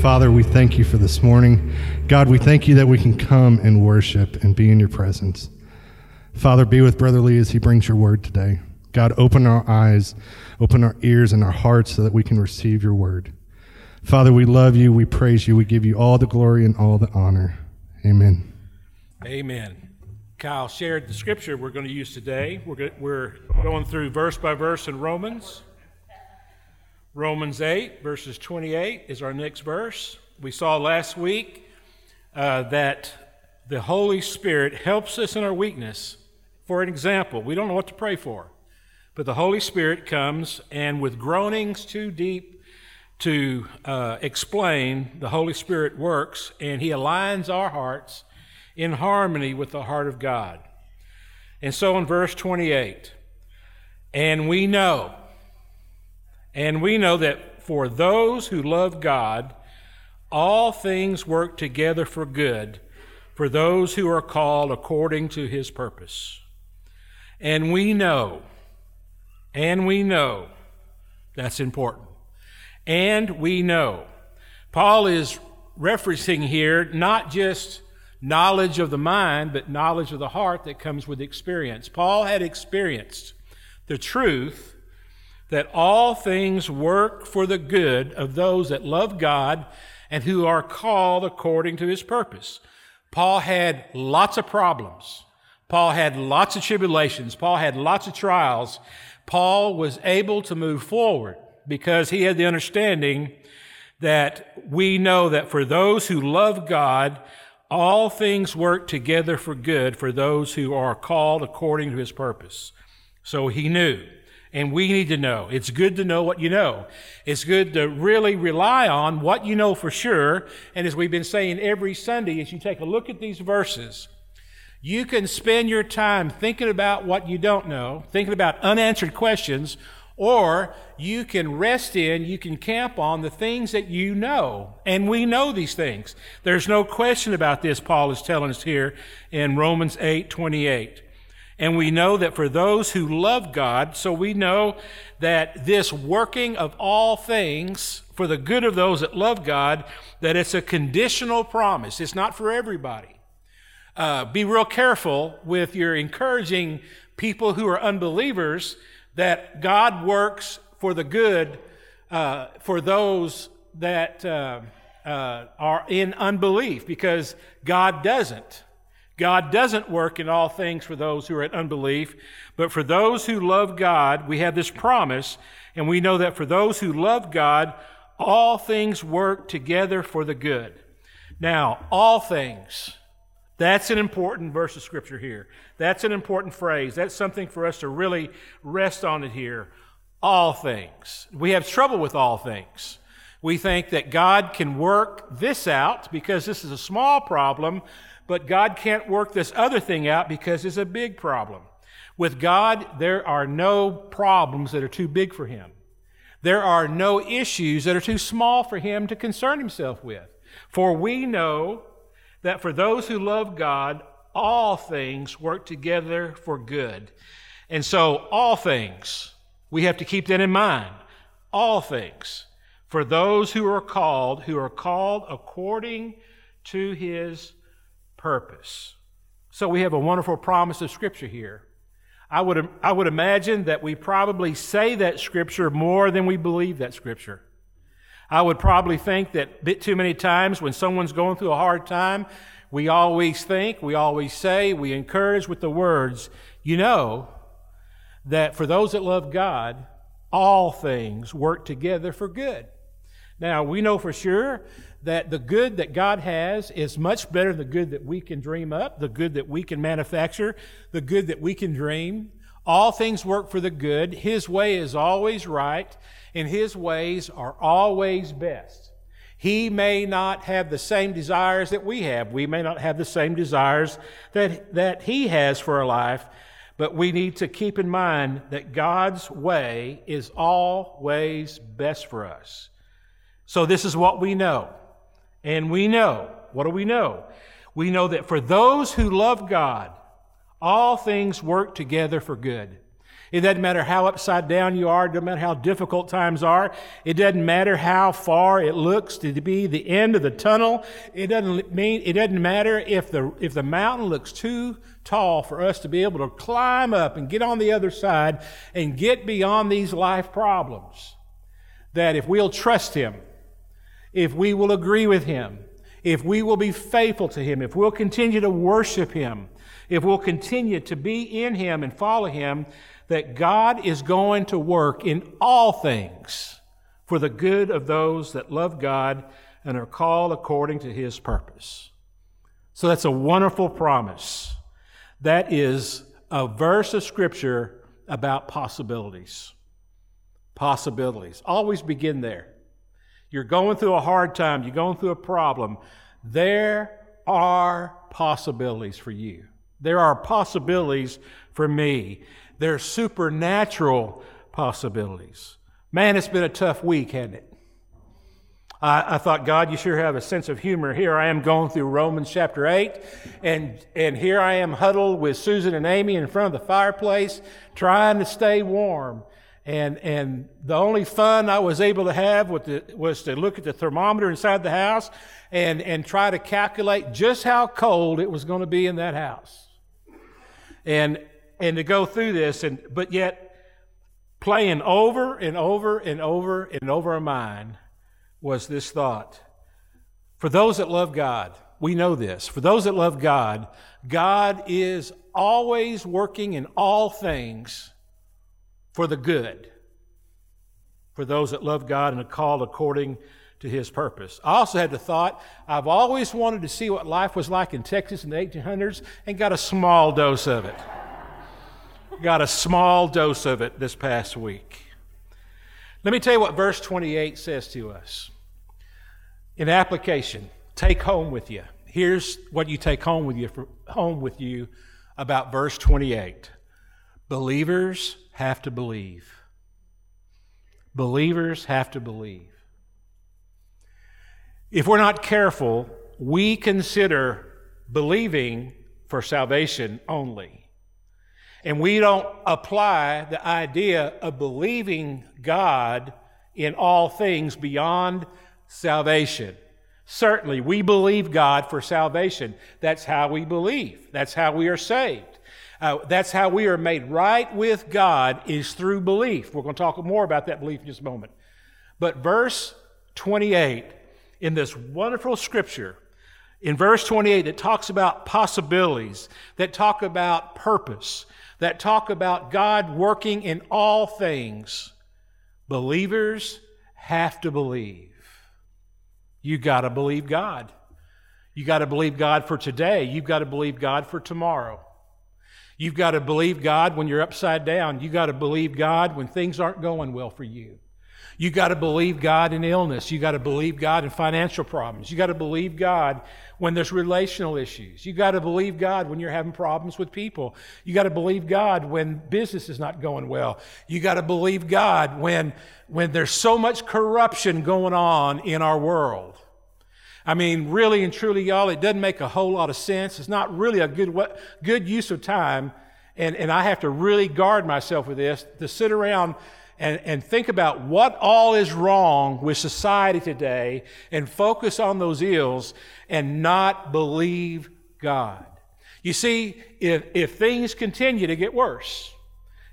Father, we thank you for this morning. God, we thank you that we can come and worship and be in your presence. Father, be with Brother Lee as he brings your word today. God, open our eyes, open our ears and our hearts so that we can receive your word. Father, we love you, we praise you, we give you all the glory and all the honor. Amen. Amen. Kyle shared the scripture we're going to use today. We're, we're going through verse by verse in Romans. Romans 8, verses 28 is our next verse. We saw last week uh, that the Holy Spirit helps us in our weakness. For an example, we don't know what to pray for, but the Holy Spirit comes and with groanings too deep to uh, explain, the Holy Spirit works and He aligns our hearts in harmony with the heart of God. And so in verse 28, and we know, and we know that for those who love God, all things work together for good for those who are called according to his purpose. And we know, and we know, that's important. And we know. Paul is referencing here not just knowledge of the mind, but knowledge of the heart that comes with experience. Paul had experienced the truth that all things work for the good of those that love God and who are called according to his purpose. Paul had lots of problems. Paul had lots of tribulations. Paul had lots of trials. Paul was able to move forward because he had the understanding that we know that for those who love God, all things work together for good for those who are called according to his purpose. So he knew. And we need to know. It's good to know what you know. It's good to really rely on what you know for sure. And as we've been saying every Sunday, as you take a look at these verses, you can spend your time thinking about what you don't know, thinking about unanswered questions, or you can rest in, you can camp on the things that you know. And we know these things. There's no question about this, Paul is telling us here in Romans 8 28. And we know that for those who love God, so we know that this working of all things for the good of those that love God, that it's a conditional promise. It's not for everybody. Uh, be real careful with your encouraging people who are unbelievers that God works for the good uh, for those that uh, uh are in unbelief because God doesn't. God doesn't work in all things for those who are in unbelief, but for those who love God, we have this promise, and we know that for those who love God, all things work together for the good. Now, all things. That's an important verse of scripture here. That's an important phrase. That's something for us to really rest on it here. All things. We have trouble with all things. We think that God can work this out because this is a small problem, but God can't work this other thing out because it's a big problem. With God, there are no problems that are too big for Him. There are no issues that are too small for Him to concern Himself with. For we know that for those who love God, all things work together for good. And so, all things, we have to keep that in mind. All things. For those who are called, who are called according to His purpose. So we have a wonderful promise of Scripture here. I would, I would imagine that we probably say that Scripture more than we believe that Scripture. I would probably think that bit too many times when someone's going through a hard time, we always think, we always say, we encourage with the words, you know, that for those that love God, all things work together for good. Now, we know for sure that the good that God has is much better than the good that we can dream up, the good that we can manufacture, the good that we can dream. All things work for the good. His way is always right, and His ways are always best. He may not have the same desires that we have. We may not have the same desires that, that He has for our life, but we need to keep in mind that God's way is always best for us. So this is what we know. And we know, what do we know? We know that for those who love God, all things work together for good. It doesn't matter how upside down you are. It doesn't matter how difficult times are. It doesn't matter how far it looks to be the end of the tunnel. It doesn't mean, it doesn't matter if the, if the mountain looks too tall for us to be able to climb up and get on the other side and get beyond these life problems. That if we'll trust Him, if we will agree with Him, if we will be faithful to Him, if we'll continue to worship Him, if we'll continue to be in Him and follow Him, that God is going to work in all things for the good of those that love God and are called according to his purpose. So that's a wonderful promise. That is a verse of scripture about possibilities. Possibilities. Always begin there. You're going through a hard time, you're going through a problem. There are possibilities for you. There are possibilities for me. There are supernatural possibilities. Man, it's been a tough week, hasn't it? I, I, thought, God, you sure have a sense of humor. Here I am going through Romans chapter 8, and, and here I am huddled with Susan and Amy in front of the fireplace, trying to stay warm. And, and the only fun I was able to have the, was to look at the thermometer inside the house and, and try to calculate just how cold it was going to be in that house. And, and to go through this, and, but yet playing over and over and over and over our mind was this thought. For those that love God, we know this. For those that love God, God is always working in all things for the good. For those that love God and are called according to his purpose. I also had the thought, I've always wanted to see what life was like in Texas in the 1800s and got a small dose of it got a small dose of it this past week. Let me tell you what verse 28 says to us. In application, take home with you. Here's what you take home with you home with you about verse 28. Believers have to believe. Believers have to believe. If we're not careful, we consider believing for salvation only. And we don't apply the idea of believing God in all things beyond salvation. Certainly, we believe God for salvation. That's how we believe. That's how we are saved. Uh, that's how we are made right with God is through belief. We're going to talk more about that belief in just a moment. But verse 28 in this wonderful scripture, in verse 28 it talks about possibilities, that talk about purpose, that talk about God working in all things, believers have to believe. You got to believe God. You got to believe God for today. You've got to believe God for tomorrow. You've got to believe God when you're upside down. You've got to believe God when things aren't going well for you. You've got to believe God in illness. You've got to believe God in financial problems. You've got to believe God when there's relational issues. You've got to believe God when you're having problems with people. You've got to believe God when business is not going well. You've got to believe God when when there's so much corruption going on in our world. I mean, really and truly, y'all, it doesn't make a whole lot of sense. It's not really a good good use of time, and and I have to really guard myself with this to sit around and, and think about what all is wrong with society today and focus on those ills and not believe God. You see, if, if things continue to get worse,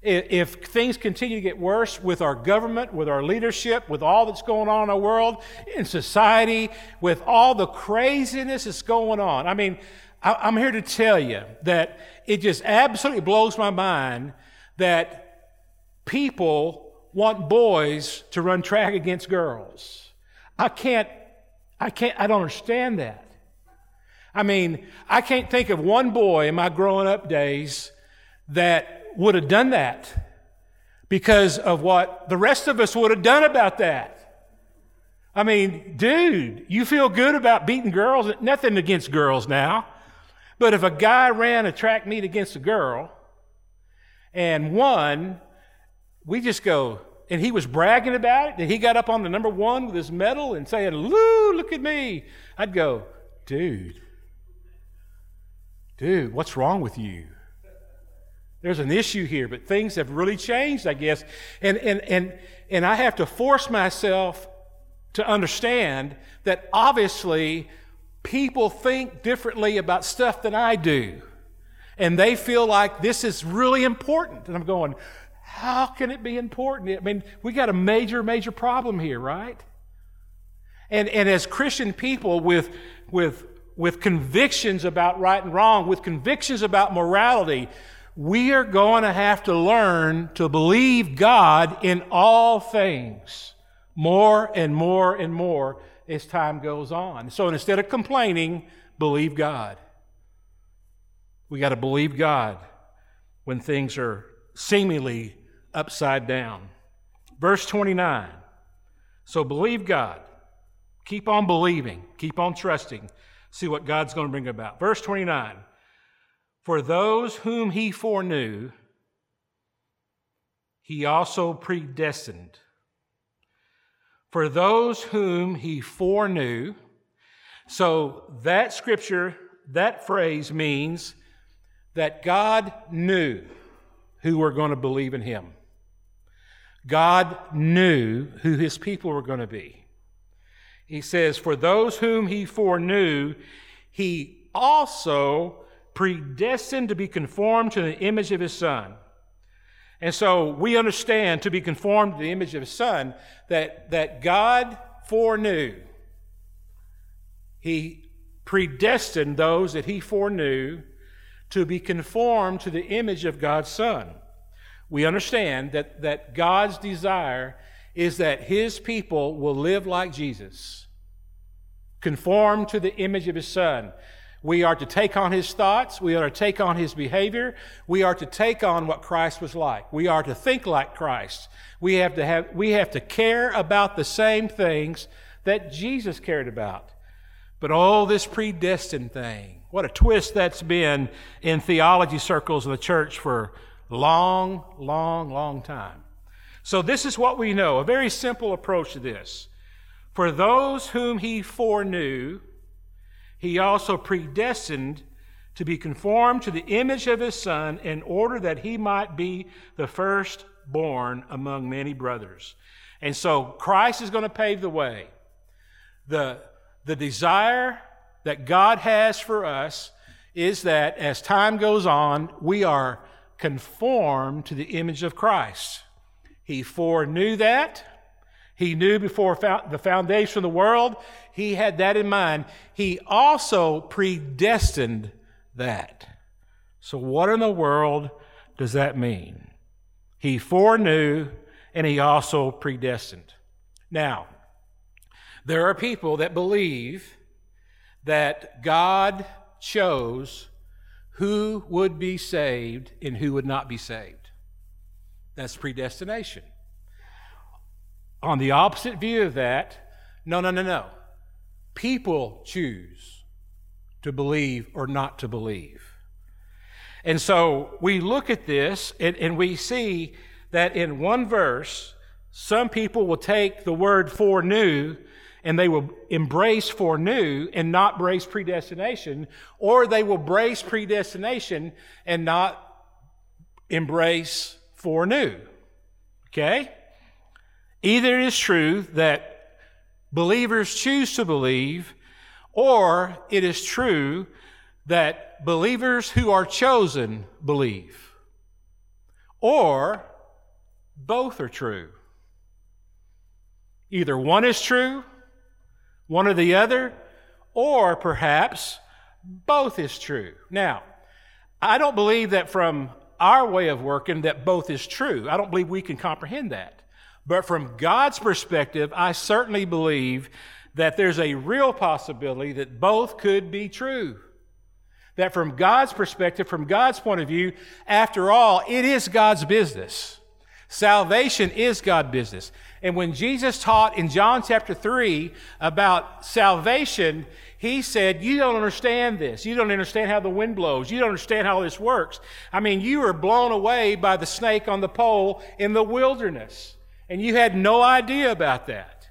if, things continue to get worse with our government, with our leadership, with all that's going on in our world, in society, with all the craziness that's going on, I mean, I'm here to tell you that it just absolutely blows my mind that people want boys to run track against girls. I can't, I can't, I don't understand that. I mean, I can't think of one boy in my growing up days that would have done that because of what the rest of us would have done about that. I mean, dude, you feel good about beating girls? Nothing against girls now. But if a guy ran a track meet against a girl and won, we just go, and he was bragging about it, and he got up on the number one with his medal and saying, Lou, look at me. I'd go, dude, dude, what's wrong with you? There's an issue here, but things have really changed, I guess. And, and, and, and I have to force myself to understand that obviously people think differently about stuff than I do. And they feel like this is really important. And I'm going, how can it be important? I mean, we got a major, major problem here, right? And, and as Christian people with, with, with convictions about right and wrong, with convictions about morality, we are going to have to learn to believe God in all things more and more and more as time goes on. So instead of complaining, believe God. We got to believe God when things are seemingly upside down. Verse 29. So believe God. Keep on believing. Keep on trusting. See what God's going to bring about. Verse 29. For those whom he foreknew, he also predestined. For those whom he foreknew, so that scripture, that phrase means that God knew who were going to believe in him. God knew who his people were going to be. He says, For those whom he foreknew, he also predestined to be conformed to the image of his son. And so we understand to be conformed to the image of his son that, that God foreknew. He predestined those that he foreknew to be conformed to the image of God's son. We understand that, that God's desire is that his people will live like Jesus, conformed to the image of his son. We are to take on his thoughts. We are to take on his behavior. We are to take on what Christ was like. We are to think like Christ. We have to have, we have to care about the same things that Jesus cared about. But all this predestined thing, what a twist that's been in theology circles of the church for long, long, long time. So this is what we know, a very simple approach to this. For those whom he foreknew, he also predestined to be conformed to the image of his son in order that he might be the firstborn among many brothers. And so Christ is going to pave the way. The, the desire that God has for us is that as time goes on, we are conformed to the image of Christ. He foreknew that. He knew before the foundation of the world. He had that in mind. He also predestined that. So, what in the world does that mean? He foreknew and he also predestined. Now, there are people that believe that God chose who would be saved and who would not be saved. That's predestination. On the opposite view of that, no, no, no, no. People choose to believe or not to believe. And so we look at this and, and we see that in one verse, some people will take the word foreknew and they will embrace foreknew and not brace predestination, or they will brace predestination and not embrace foreknew. Okay? Either it is true that believers choose to believe, or it is true that believers who are chosen believe. Or both are true. Either one is true, one or the other, or perhaps both is true. Now, I don't believe that from our way of working that both is true. I don't believe we can comprehend that. But from God's perspective, I certainly believe that there's a real possibility that both could be true. That from God's perspective, from God's point of view, after all, it is God's business. Salvation is God's business. And when Jesus taught in John chapter 3 about salvation, he said, You don't understand this. You don't understand how the wind blows. You don't understand how this works. I mean, you were blown away by the snake on the pole in the wilderness. And you had no idea about that.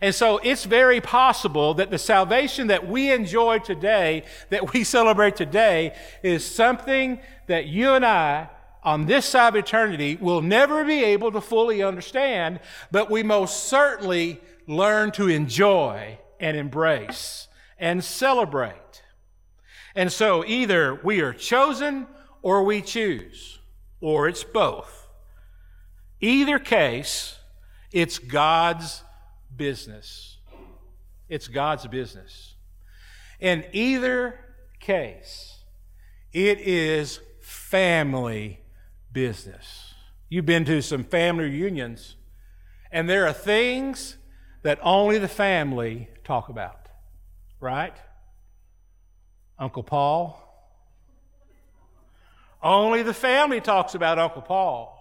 And so it's very possible that the salvation that we enjoy today, that we celebrate today, is something that you and I on this side of eternity we'll never be able to fully understand, but we most certainly learn to enjoy and embrace and celebrate. And so either we are chosen or we choose, or it's both. Either case, it's God's business. It's God's business. In either case, it is family business. You've been to some family reunions, and there are things that only the family talk about, right? Uncle Paul. Only the family talks about Uncle Paul.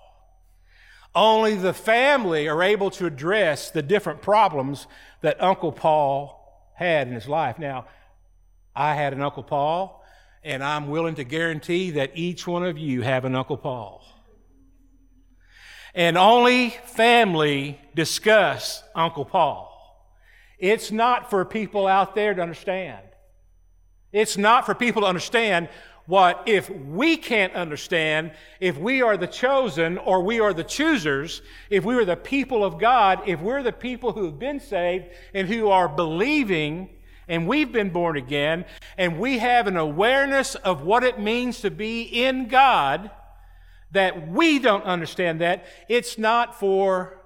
Only the family are able to address the different problems that Uncle Paul had in his life. Now, I had an Uncle Paul, and I'm willing to guarantee that each one of you have an Uncle Paul. And only family discuss Uncle Paul. It's not for people out there to understand. It's not for people to understand what if we can't understand, if we are the chosen or we are the choosers, if we are the people of God, if we're the people who have been saved and who are believing and we've been born again and we have an awareness of what it means to be in God, that we don't understand that, it's not for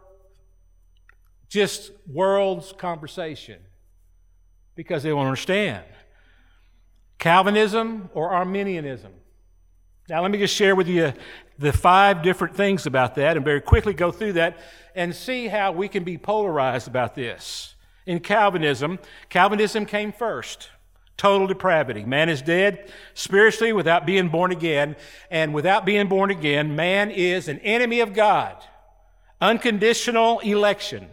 just world's conversation because they won't understand. Calvinism or Arminianism. Now, let me just share with you the five different things about that and very quickly go through that and see how we can be polarized about this. In Calvinism, Calvinism came first. Total depravity. Man is dead spiritually without being born again. And without being born again, man is an enemy of God. Unconditional election.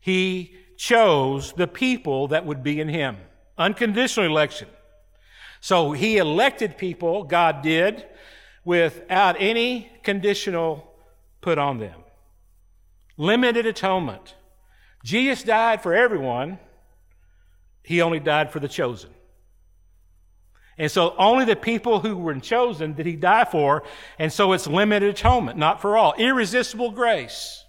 He chose the people that would be in him. Unconditional election. So he elected people, God did, without any conditional put on them. Limited atonement. Jesus died for everyone, he only died for the chosen. And so only the people who were chosen did he die for, and so it's limited atonement, not for all. Irresistible grace.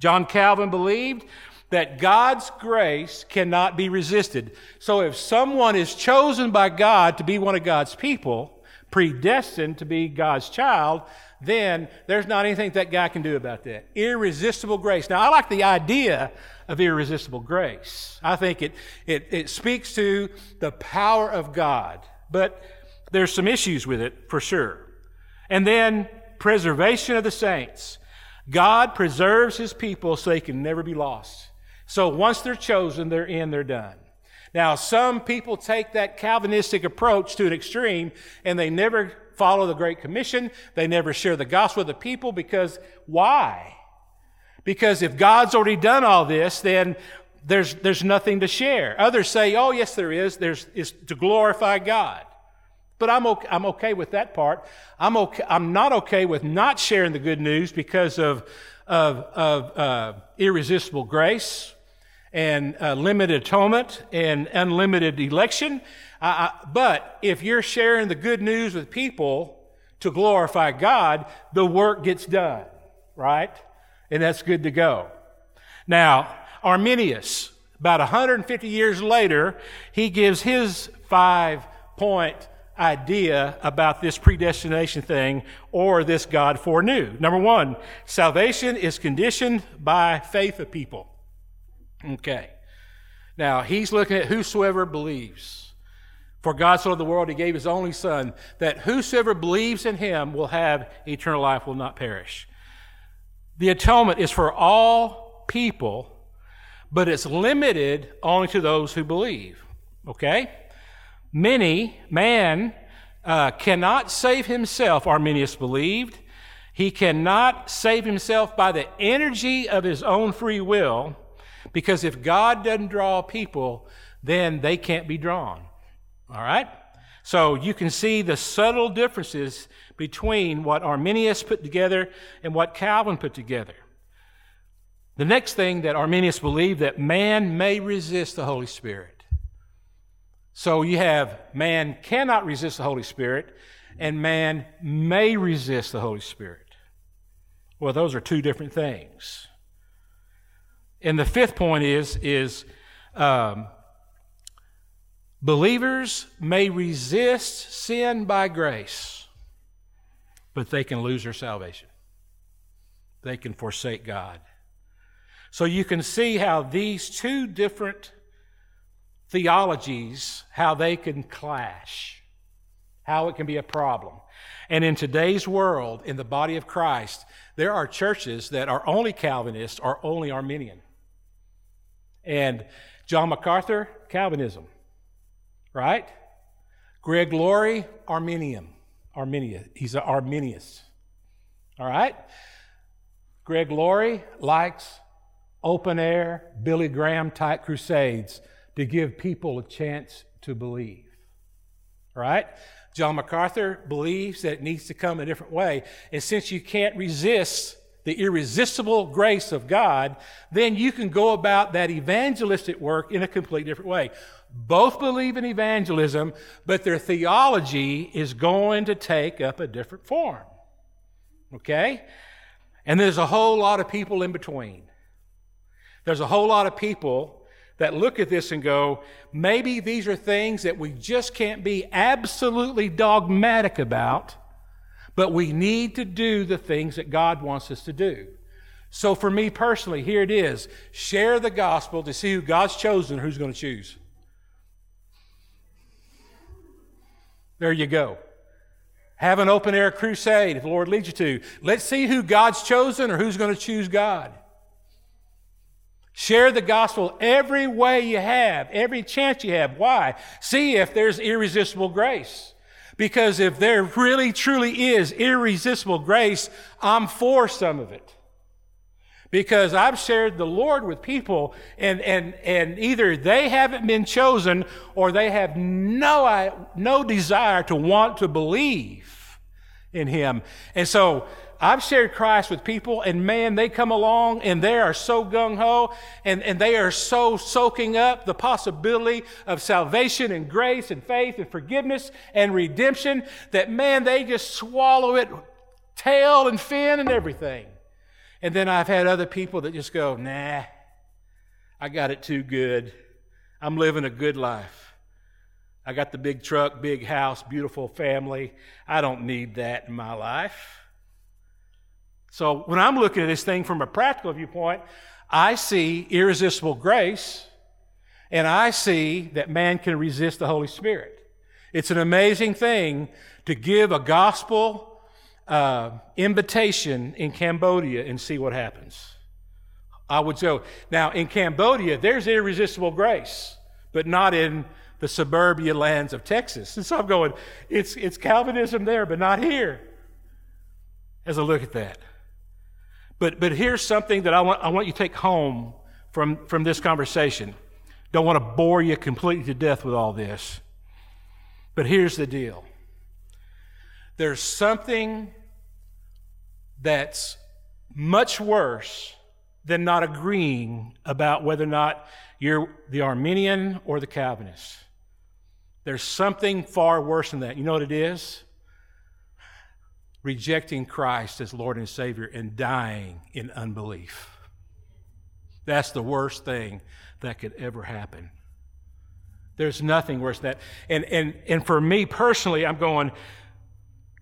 John Calvin believed that God's grace cannot be resisted. So if someone is chosen by God to be one of God's people, predestined to be God's child, then there's not anything that guy can do about that. Irresistible grace. Now, I like the idea of irresistible grace. I think it, it, it speaks to the power of God, but there's some issues with it for sure. And then preservation of the saints. God preserves his people so they can never be lost. So once they're chosen, they're in, they're done. Now, some people take that Calvinistic approach to an extreme and they never follow the Great Commission. They never share the gospel with the people because why? Because if God's already done all this, then there's, there's nothing to share. Others say, oh, yes, there is. There's, is to glorify God. But I'm okay, I'm okay with that part. I'm, okay, I'm not okay with not sharing the good news because of, of, of uh, irresistible grace and uh, limited atonement and unlimited election. Uh, but if you're sharing the good news with people to glorify God, the work gets done, right? And that's good to go. Now, Arminius, about 150 years later, he gives his five point idea about this predestination thing or this God foreknew. Number one, salvation is conditioned by faith of people. Okay. Now, he's looking at whosoever believes. For God so loved the world, he gave his only Son, that whosoever believes in him will have eternal life, will not perish. The atonement is for all people, but it's limited only to those who believe. Okay? Many, man uh, cannot save himself, Arminius believed. He cannot save himself by the energy of his own free will because if God doesn't draw people, then they can't be drawn. All right? So you can see the subtle differences between what Arminius put together and what Calvin put together. The next thing that Arminius believed that man may resist the Holy Spirit. So you have man cannot resist the Holy Spirit, and man may resist the Holy Spirit. Well, those are two different things. And the fifth point is, is um, believers may resist sin by grace, but they can lose their salvation. They can forsake God. So you can see how these two different theologies, how they can clash, how it can be a problem. And in today's world, in the body of Christ, there are churches that are only Calvinist or only Arminian. And John MacArthur, Calvinism, right? Greg Laurie, Arminian. Arminian. He's an Arminius. All right? Greg Laurie likes open air, Billy Graham type crusades to give people a chance to believe. All right? John MacArthur believes that it needs to come a different way. And since you can't resist the irresistible grace of God, then you can go about that evangelistic work in a completely different way. Both believe in evangelism, but their theology is going to take up a different form. Okay? And there's a whole lot of people in between. There's a whole lot of people that look at this and go, maybe these are things that we just can't be absolutely dogmatic about but we need to do the things that God wants us to do. So for me personally, here it is share the gospel to see who God's chosen who's going to choose. There you go. Have an open air crusade if the Lord leads you to. Let's see who God's chosen or who's going to choose God. Share the gospel every way you have, every chance you have. Why? See if there's irresistible grace. Because if there really truly is irresistible grace, I'm for some of it. Because I've shared the Lord with people and, and, and either they haven't been chosen or they have no, uh, no desire to want to believe in Him. And so I've shared Christ with people, and man, they come along and they are so gung ho and, and they are so soaking up the possibility of salvation and grace and faith and forgiveness and redemption that man, they just swallow it tail and fin and everything. And then I've had other people that just go, nah, I got it too good. I'm living a good life. I got the big truck, big house, beautiful family. I don't need that in my life. So when I'm looking at this thing from a practical viewpoint, I see irresistible grace and I see that man can resist the Holy Spirit. It's an amazing thing to give a gospel uh, invitation in Cambodia and see what happens. I would go. Now, in Cambodia, there's irresistible grace, but not in the suburbia lands of Texas. And so I'm going, it's, it's Calvinism there, but not here. As I look at that. But, but here's something that I want, I want you to take home from, from this conversation. Don't want to bore you completely to death with all this. But here's the deal there's something that's much worse than not agreeing about whether or not you're the Arminian or the Calvinist. There's something far worse than that. You know what it is? Rejecting Christ as Lord and Savior and dying in unbelief. That's the worst thing that could ever happen. There's nothing worse than that. And, and, and for me personally, I'm going,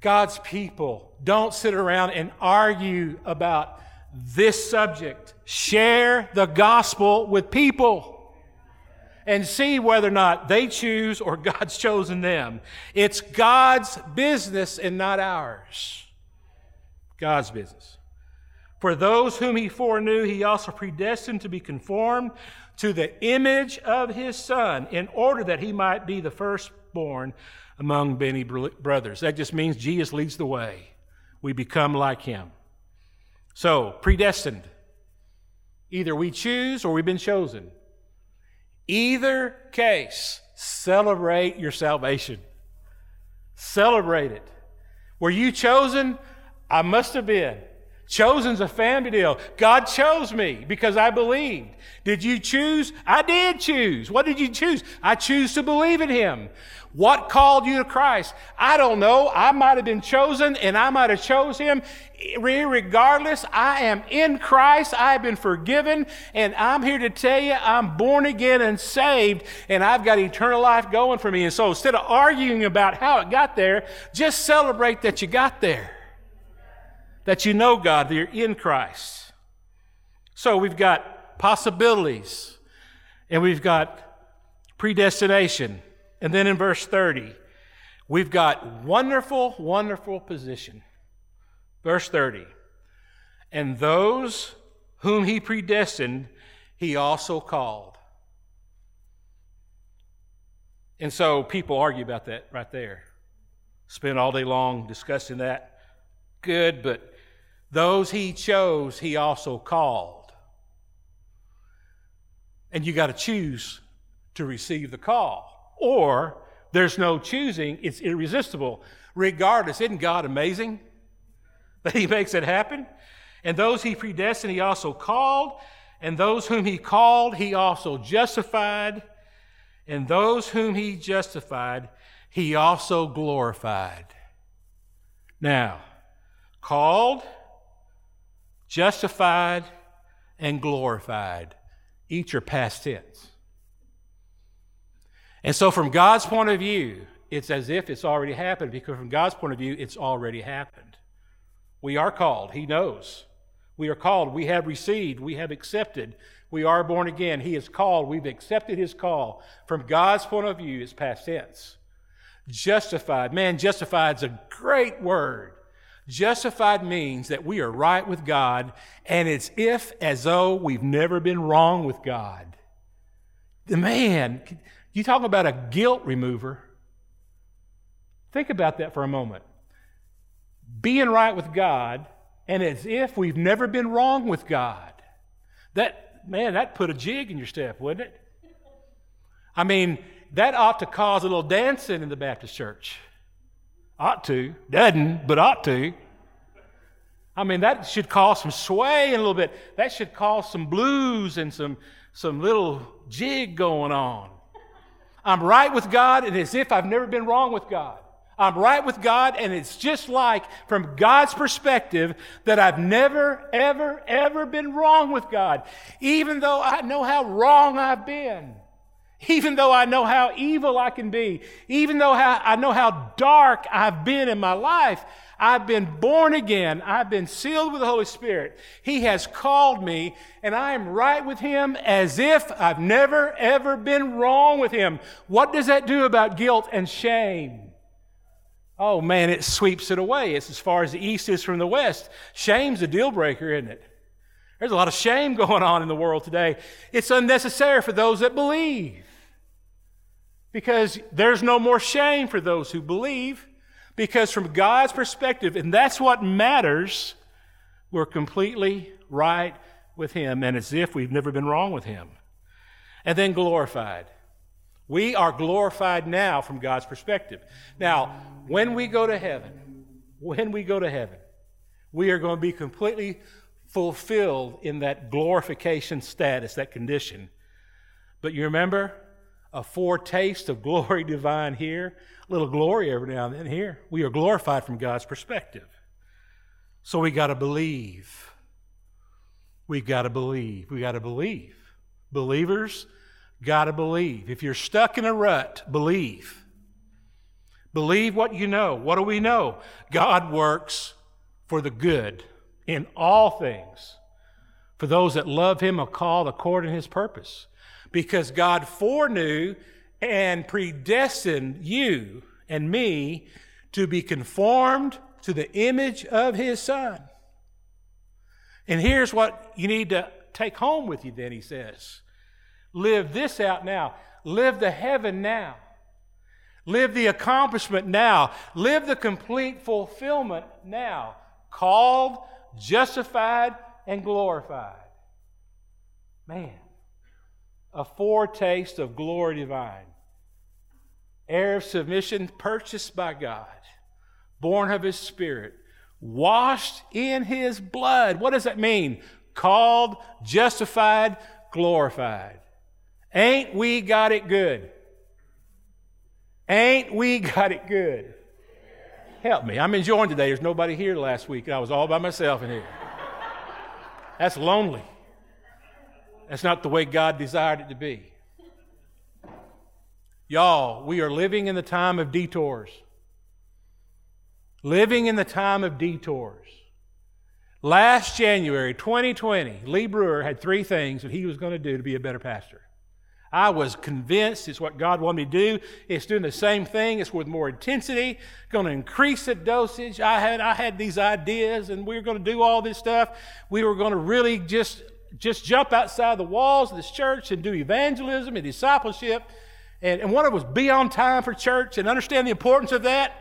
God's people, don't sit around and argue about this subject. Share the gospel with people and see whether or not they choose or God's chosen them. It's God's business and not ours. God's business. For those whom he foreknew, he also predestined to be conformed to the image of his Son, in order that he might be the firstborn among many brothers. That just means Jesus leads the way. We become like him. So, predestined. Either we choose or we've been chosen. Either case, celebrate your salvation. Celebrate it. Were you chosen? I must have been. Chosen's a family deal. God chose me because I believed. Did you choose? I did choose. What did you choose? I choose to believe in Him. What called you to Christ? I don't know. I might have been chosen and I might have chose Him. Regardless, I am in Christ. I have been forgiven and I'm here to tell you I'm born again and saved and I've got eternal life going for me. And so instead of arguing about how it got there, just celebrate that you got there that you know God, that you're in Christ. So we've got possibilities and we've got predestination. And then in verse 30, we've got wonderful, wonderful position. Verse 30. And those whom he predestined, he also called. And so people argue about that right there. Spend all day long discussing that. Good, but those he chose, he also called. And you got to choose to receive the call. Or there's no choosing, it's irresistible. Regardless, isn't God amazing that he makes it happen? And those he predestined, he also called. And those whom he called, he also justified. And those whom he justified, he also glorified. Now, called, justified, and glorified. Each are past tense. And so, from God's point of view, it's as if it's already happened because, from God's point of view, it's already happened. We are called. He knows. We are called. We have received. We have accepted. We are born again. He is called. We've accepted His call. From God's point of view, it's past tense. Justified. Man, justified is a great word. Justified means that we are right with God, and it's if as though we've never been wrong with God. The man, you talk about a guilt remover. Think about that for a moment. Being right with God, and as if we've never been wrong with God. That, man, that put a jig in your step, wouldn't it? I mean, that ought to cause a little dancing in the Baptist church. Ought to. Doesn't, but ought to. I mean, that should cause some sway a little bit. That should cause some blues and some, some little jig going on. I'm right with God, and as if I've never been wrong with God. I'm right with God, and it's just like, from God's perspective, that I've never, ever, ever been wrong with God. Even though I know how wrong I've been even though I know how evil I can be, even though I know how dark I've been in my life, I've been born again. I've been sealed with the Holy Spirit. He has called me, and I am right with Him as if I've never, ever been wrong with Him. What does that do about guilt and shame? Oh man, it sweeps it away. It's as far as the east is from the west. Shame's a deal breaker, isn't it? There's a lot of shame going on in the world today. It's unnecessary for those that believe because there's no more shame for those who believe. Because from God's perspective, and that's what matters, we're completely right with Him, and as if we've never been wrong with Him. And then glorified. We are glorified now from God's perspective. Now, when we go to heaven, when we go to heaven, we are going to be completely fulfilled in that glorification status, that condition. But you remember, a foretaste of glory divine here, a little glory every now and then here. We are glorified from God's perspective. So we got to believe. We got to believe. We got to believe. Believers got to believe. If you're stuck in a rut, believe. Believe what you know. What do we know? God works for the good in all things for those that love Him are called according to His purpose because God foreknew and predestined you and me to be conformed to the image of his son. And here's what you need to take home with you then, he says. Live this out now. Live the heaven now. Live the accomplishment now. Live the complete fulfillment now. Called, justified, and glorified. Man a foretaste of glory divine. Heir of submission, purchased by God, born of his spirit, washed in his blood. What does that mean? Called, justified, glorified. Ain't we got it good? Ain't we got it good? Help me. I'm enjoying today. There's nobody here last week. I was all by myself in here. That's lonely. That's not the way God desired it to be. Y'all, we are living in the time of detours. Living in the time of detours. Last January 2020, Lee Brewer had three things that he was going to do to be a better pastor. I was convinced it's what God wanted me to do. It's doing the same thing. It's with more intensity, going to increase the dosage. I had, I had these ideas, and we were going to do all this stuff. We were going to really just, just jump outside the walls of this church and do evangelism and discipleship. And, and one of it was be on time for church and understand the importance of that.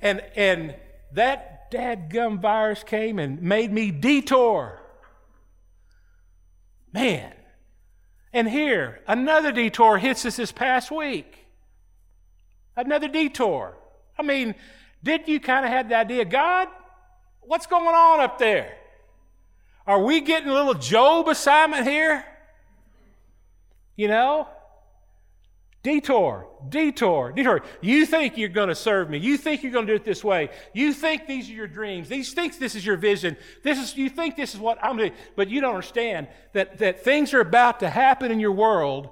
And, and that dadgum virus came and made me detour. Man, and here, another detour hits us this past week. Another detour. I mean, didn't you kind of have the idea, God, what's going on up there? Are we getting a little Job assignment here? You know? Detour, detour, detour. You think you're going to serve me. You think you're going to do it this way. You think these are your dreams. These think this is your vision. This is you think this is what I'm doing, but you don't understand that, that things are about to happen in your world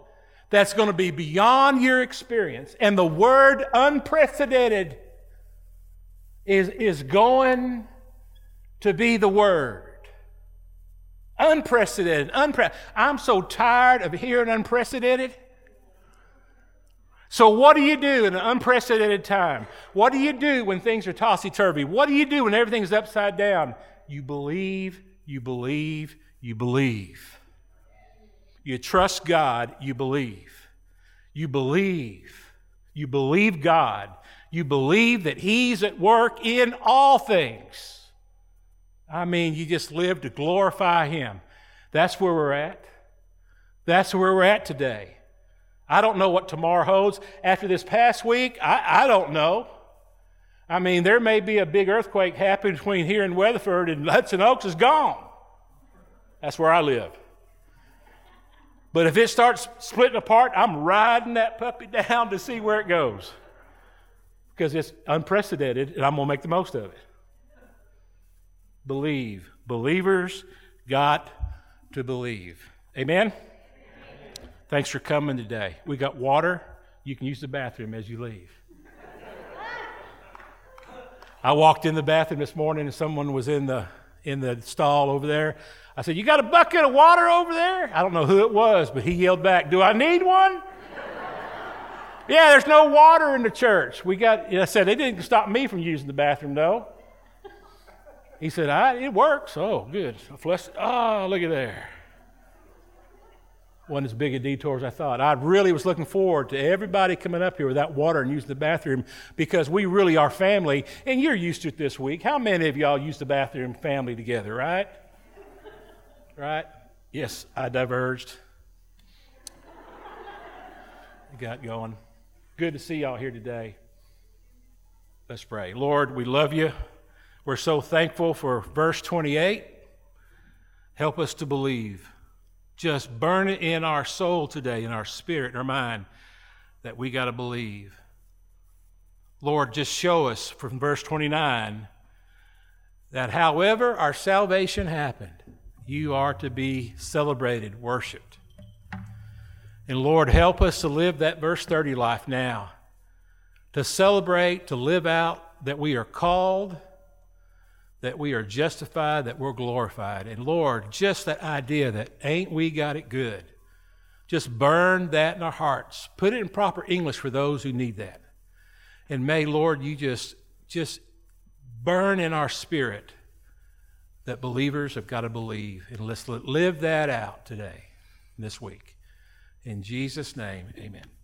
that's going to be beyond your experience. And the word unprecedented is, is going to be the word. Unprecedented, unprecedented. I'm so tired of hearing unprecedented. So, what do you do in an unprecedented time? What do you do when things are tossy turvy? What do you do when everything's upside down? You believe, you believe, you believe. You trust God, you believe. You believe. You believe God. You believe that He's at work in all things. I mean, you just live to glorify Him. That's where we're at. That's where we're at today. I don't know what tomorrow holds. After this past week, I, I don't know. I mean, there may be a big earthquake happening between here and Weatherford, and Hudson Oaks is gone. That's where I live. But if it starts splitting apart, I'm riding that puppy down to see where it goes. Because it's unprecedented, and I'm going to make the most of it. Believe. Believers got to believe. Amen? Thanks for coming today. We got water. You can use the bathroom as you leave. I walked in the bathroom this morning and someone was in the in the stall over there. I said, "You got a bucket of water over there?" I don't know who it was, but he yelled back, "Do I need one?" yeah, there's no water in the church. We got. I said they didn't stop me from using the bathroom though. He said, I, "It works." Oh, good. Flush. Oh, look at there wasn't as big a detour as I thought. I really was looking forward to everybody coming up here without water and using the bathroom because we really are family, and you're used to it this week. How many of y'all use the bathroom family together, right? right? Yes, I diverged. Got going. Good to see y'all here today. Let's pray. Lord, we love you. We're so thankful for verse 28. Help us to believe just burn it in our soul today, in our spirit, in our mind, that we got to believe. Lord, just show us from verse 29 that however our salvation happened, you are to be celebrated, worshiped. And Lord, help us to live that verse 30 life now, to celebrate, to live out that we are called that we are justified, that we're glorified. And Lord, just that idea that ain't we got it good, just burn that in our hearts. Put it in proper English for those who need that. And may, Lord, you just, just burn in our spirit that believers have got to believe. And let's live that out today, this week. In Jesus' name, amen.